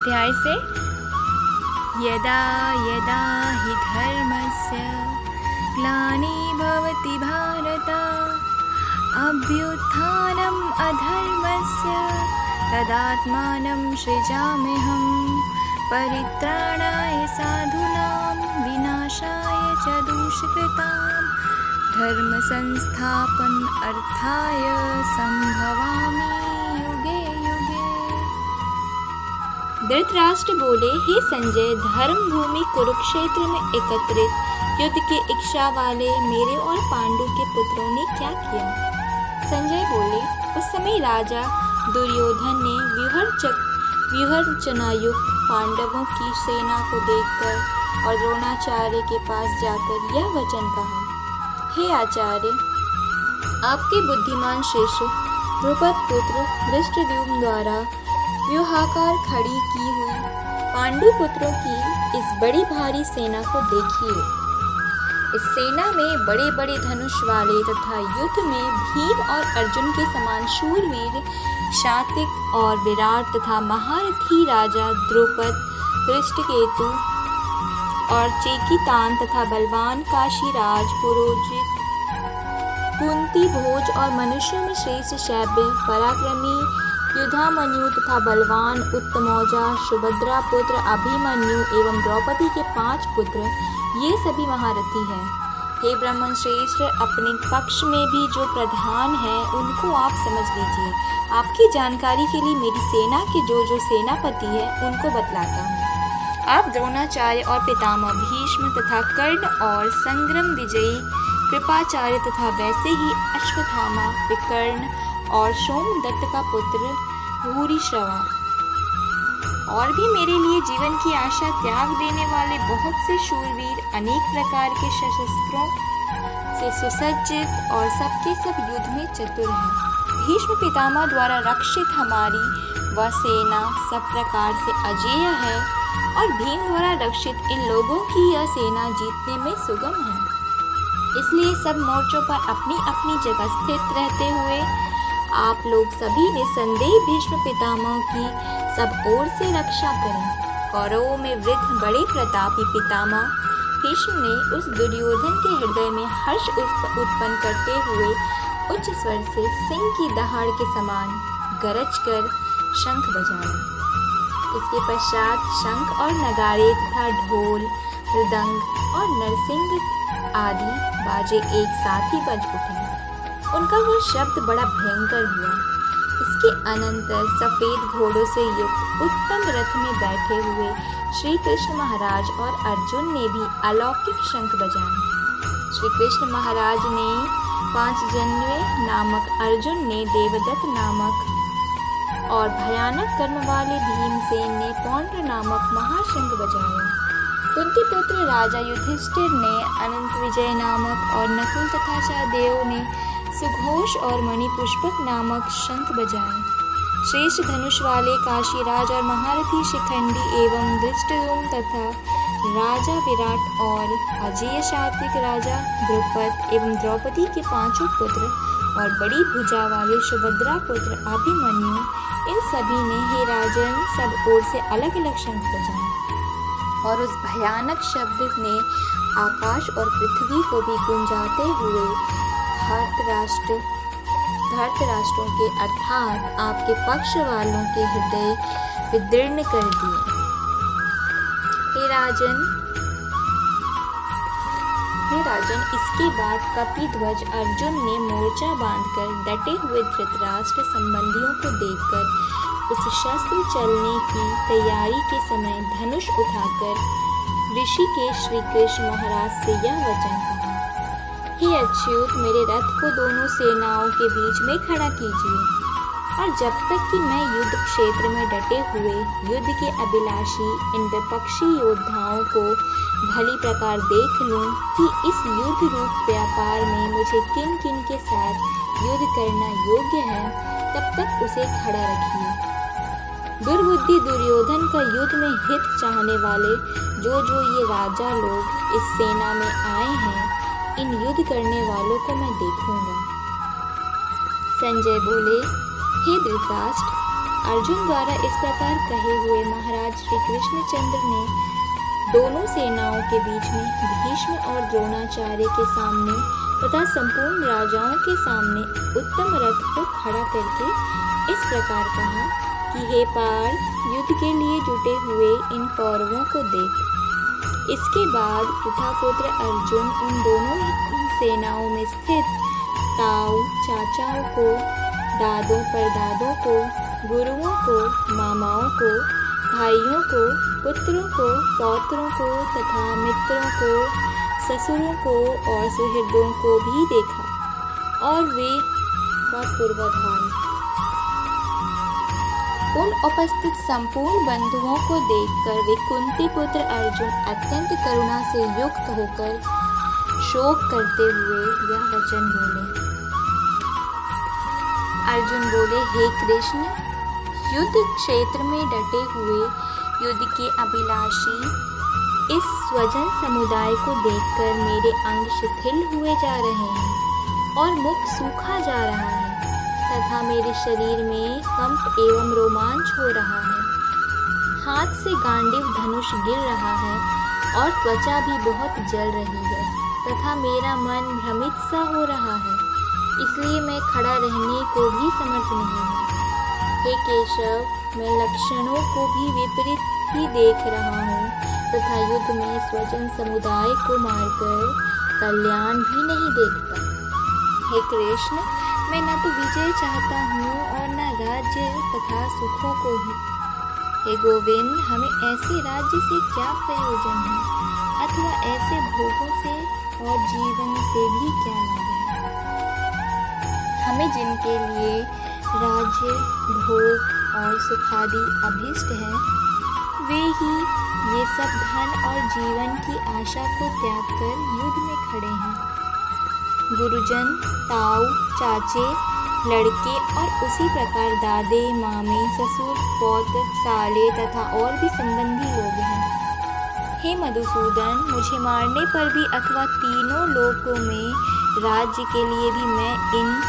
अध्याय से? यदा यदा हि धर्मस्य ग्लानिर्भवति भारत अभ्युत्थानम् अधर्मस्य तदात्मानं सृजाम्यहं परित्राणाय साधूनां विनाशाय च दुष्कृतां धर्मसंस्थापन अर्थाय सम्भवामि धृतराष्ट्र बोले, हे संजय धर्म भूमि कुरुक्षेत्र में एकत्रित, युद्ध के इच्छा वाले मेरे और पांडु के पुत्रों ने क्या किया? संजय बोले, उस समय राजा दुर्योधन ने व्यूहरचक व्यूहरचनायुक्त पांडवों की सेना को देखकर और द्रोणाचार्य के पास जाकर यह वचन कहा, हे आचार्य, आपके बुद्धिमान शिष्य ध्रुपद पुत्र दृष्टद्युम्न द्वारा व्यूहाकार खड़ी की हुई पांडु पुत्रों की इस बड़ी भारी सेना को देखिए। इस सेना में बड़े बड़े धनुष वाले तथा युद्ध में भीम और अर्जुन के समान शूरवीर, शातिक और विराट तथा महारथी राजा द्रुपद दृष्टकेतु और चेकितान तथा बलवान काशीराज पुरोजित कुंती भोज और मनुष्यों में श्रेष्ठ शैब्य पराक्रमी युधामन्यु तथा बलवान उत्तमौजा सुभद्रा पुत्र अभिमन्यु एवं द्रौपदी के पाँच पुत्र, ये सभी महारथी हैं। हे ब्राह्मण श्रेष्ठ, अपने पक्ष में भी जो प्रधान है, उनको आप समझ लीजिए। आपकी जानकारी के लिए मेरी सेना के जो जो सेनापति है, उनको बतलाता हूँ। आप द्रोणाचार्य और पितामह भीष्म तथा कर्ण और संग्रम विजयी, कृपाचार्य तथा वैसे ही अश्वत्थामा, विकर्ण और सोमदत्त का पुत्र भूरिश्रवा और भी मेरे लिए जीवन की आशा त्याग देने वाले बहुत से शूरवीर अनेक प्रकार के सशस्त्रों से सुसज्जित और सबके सब युद्ध में चतुर हैं। भीष्म पितामह द्वारा रक्षित हमारी वह सेना सब प्रकार से अजेय है और भीम द्वारा रक्षित इन लोगों की यह सेना जीतने में सुगम है। इसलिए सब मोर्चों पर अपनी अपनी जगह स्थित रहते हुए आप लोग सभी निसंदेह भीष्म पितामह की सब ओर से रक्षा करें। कौरवों में वृद्ध बड़े प्रतापी पितामह, भीष्म ने उस दुर्योधन के हृदय में हर्ष उत्पन्न करते हुए उच्च स्वर से सिंह की दहाड़ के समान गरज कर शंख बजाया। इसके पश्चात शंख और नगारे तथा ढोल, मृदंग और नरसिंह आदि बाजे एक साथ ही बज उठे। उनका वह शब्द बड़ा भयंकर हुआ। इसके अनंतर सफ़ेद घोड़ों से युक्त उत्तम रथ में बैठे हुए श्री कृष्ण महाराज और अर्जुन ने भी अलौकिक शंख बजाए। श्री कृष्ण महाराज ने पाँच जन्वे नामक अर्जुन ने देवदत्त नामक और भयानक कर्म वाले भीमसेन ने पौंड्र नामक महाशंख बजाया कुंती पुत्र राजा युधिष्ठिर ने अनंत विजय नामक और नकुल तथा सहदेव ने सुघोष और मणिपुष्पक नामक शंख बजाए। श्रेष्ठ धनुष वाले काशीराज और महारथी शिखंडी एवं दृष्टदुम तथा राजा विराट और अजय सात्विक राजा, द्रुपद एवं द्रौपदी के पाँचों पुत्र और बड़ी भुजा वाले सुभद्रा पुत्र अभिमन्यु, इन सभी ने हे राजन, सब ओर से अलग अलग शंख बजाए। और उस भयानक शब्द ने आकाश और पृथ्वी को भी गुंजाते हुए धर्तराष्ट्र, धर्तराष्ट्रों के अर्थात आपके पक्ष वालों के हृदय विदीर्ण कर दिए। हे राजन हे राजन, इसके बाद कपिध्वज अर्जुन ने मोर्चा बांधकर डटे हुए धृतराष्ट्र संबंधियों को देखकर उस शस्त्र चलने की तैयारी के समय धनुष उठाकर ऋषि के श्री कृष्ण महाराज से यह वचन कहा। हे अच्युत मेरे रथ को दोनों सेनाओं के बीच में खड़ा कीजिए। और जब तक कि मैं युद्ध क्षेत्र में डटे हुए, युद्ध के अभिलाषी इन विपक्षी योद्धाओं को भली प्रकार देख लूँ कि इस युद्ध रूप व्यापार में मुझे किन किन के साथ युद्ध करना योग्य है, तब तक उसे खड़ा रखिए। दुर्बुद्धि दुर्योधन का युद्ध में हित चाहने वाले जो जो ये राजा लोग इस सेना में आए हैं इन युद्ध करने वालों को मैं देखूँगा। संजय बोले, हे धृतराष्ट्र, अर्जुन द्वारा इस प्रकार कहे हुए महाराज श्री कृष्णचंद्र ने दोनों सेनाओं के बीच में भीष्म और द्रोणाचार्य के सामने तथा संपूर्ण राजाओं के सामने उत्तम रथ को खड़ा करके इस प्रकार कहा कि, हे पार्थ, युद्ध के लिए जुटे हुए इन कौरवों को देख। इसके बाद पुत्र अर्जुन उन दोनों ही सेनाओं में स्थित ताऊ चाचाओं को, दादों परदादों को, गुरुओं को, मामाओं को, भाइयों को, पुत्रों को, पौत्रों को तथा मित्रों को, ससुरों को और सुहृदों को भी देखा। और वे का पूर्वाधार उन उपस्थित संपूर्ण बंधुओं को देखकर वे कुंती पुत्र अर्जुन अत्यंत करुणा से युक्त होकर शोक करते हुए यह वचन बोले। अर्जुन बोले, हे कृष्ण, युद्ध क्षेत्र में डटे हुए युद्ध के अभिलाषी, इस स्वजन समुदाय को देखकर मेरे अंग शिथिल हुए जा रहे हैं और मुख सूखा जा रहा है तथा मेरे शरीर में कंप एवं रोमांच हो रहा है। हाथ से गांडिव धनुष गिर रहा है और त्वचा भी बहुत जल रही है तथा मेरा मन भ्रमित सा हो रहा है, इसलिए मैं खड़ा रहने को भी समर्थ नहीं हूँ। हे केशव, मैं लक्षणों को भी विपरीत ही देख रहा हूँ तथा युद्ध में स्वजन समुदाय को मारकर कल्याण भी नहीं देखता। हे कृष्ण मैं न तो विजय चाहता हूँ और न राज्य तथा सुखों को ही। हे गोविंद, हमें ऐसे राज्य से क्या प्रयोजन है? अथवा ऐसे भोगों से और जीवन से भी क्या लाभ है? हमें जिनके लिए राज्य, भोग और सुखादि अभिष्ट है, वे ही ये सब धन और जीवन की आशा को त्याग कर युद्ध में खड़े हैं। गुरुजन, ताऊ, चाचे, लड़के और उसी प्रकार दादे, मामे, ससुर, पौत, साले तथा और भी संबंधी लोग हैं। हे मधुसूदन, मुझे मारने पर भी अथवा तीनों लोकों में राज्य के लिए भी मैं इन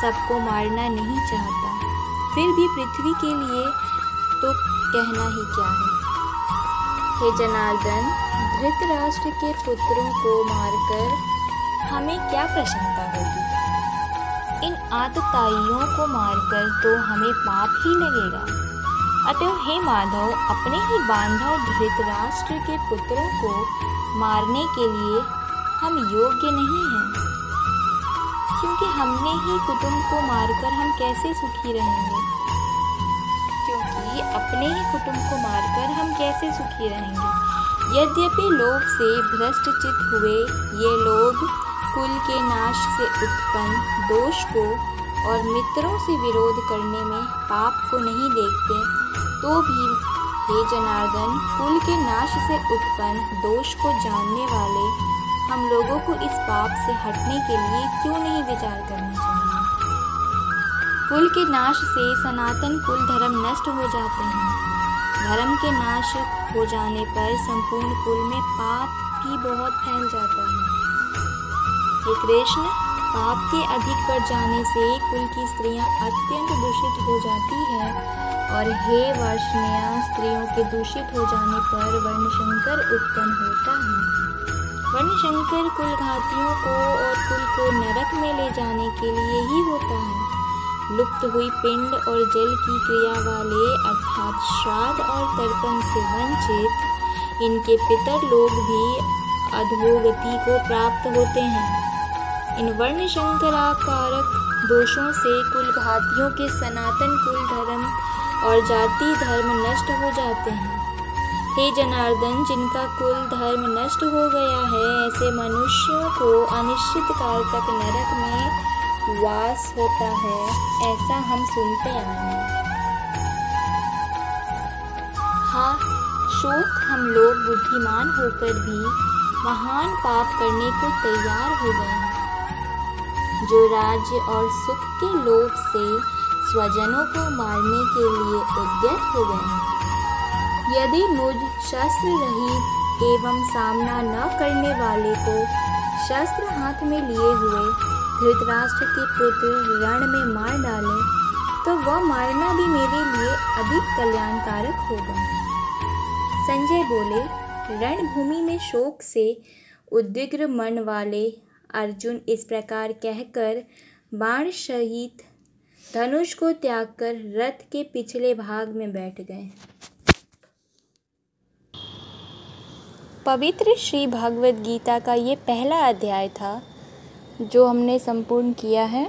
सबको मारना नहीं चाहता। फिर भी पृथ्वी के लिए तो कहना ही क्या है? हे जनार्दन, धृतराष्ट्र के पुत्रों को मारकर हमें क्या प्रसन्नता होगी? इन आतताइयों को मारकर तो हमें पाप ही लगेगा। अतः हे माधव, अपने ही बांधव धृतराष्ट्र के पुत्रों को मारने के लिए हम योग्य नहीं हैं। क्योंकि हमने ही कुटुंब को मारकर हम कैसे सुखी रहेंगे? क्योंकि अपने ही कुटुंब को मारकर हम कैसे सुखी रहेंगे? यद्यपि लोग से भ्रष्ट चित हुए ये लोग कुल के नाश से उत्पन्न दोष को और मित्रों से विरोध करने में पाप को नहीं देखते तो भी हे जनार्दन, कुल के नाश से उत्पन्न दोष को जानने वाले हम लोगों को इस पाप से हटने के लिए क्यों नहीं विचार करना चाहिए? कुल के नाश से सनातन कुल धर्म नष्ट हो जाते हैं। धर्म के नाश हो जाने पर संपूर्ण कुल में पाप भी बहुत फैल जाता है। हे कृष्ण पाप के अधिक बढ़ जाने से कुल की स्त्रियाँ अत्यंत दूषित हो जाती है। और हे वर्षणिया, स्त्रियों के दूषित हो जाने पर वर्णशंकर उत्पन्न होता है। वर्णशंकर कुल घातियों को और कुल को नरक में ले जाने के लिए ही होता है। लुप्त हुई पिंड और जल की क्रिया वाले, अर्थात श्राद्ध और तर्पण से वंचित, इनके पितर लोग भी अधोगति को प्राप्त होते हैं। इन वर्ण शंकराकारक दोषों से कुल घातियों के सनातन कुल धर्म और जाति धर्म नष्ट हो जाते हैं। हे जनार्दन, जिनका कुल धर्म नष्ट हो गया है, ऐसे मनुष्यों को अनिश्चित काल तक नरक में वास होता है, ऐसा हम सुनते आए हैं। हाँ शोक हम लोग बुद्धिमान होकर भी महान पाप करने को तैयार हो गए हैं। जो राज्य और सुख के लोभ से स्वजनों को मारने के लिए उद्यत हो गए हैं। यदि मुझ शस्त्र रहित एवं सामना न करने वाले को शस्त्र हाथ में लिए हुए धृतराष्ट्र के पुत्र रण में मार डाले तो वह मारना भी मेरे लिए अधिक कल्याणकारक होगा। संजय बोले, रणभूमि में शोक से उद्विग्र मन वाले अर्जुन इस प्रकार कहकर बाण सहित धनुष को त्याग कर रथ के पिछले भाग में बैठ गए। पवित्र श्री भगवद गीता का ये पहला अध्याय था, जो हमने संपूर्ण किया है।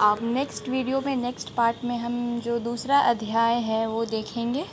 अब नेक्स्ट वीडियो में नेक्स्ट पार्ट में हम जो दूसरा अध्याय है, वो देखेंगे।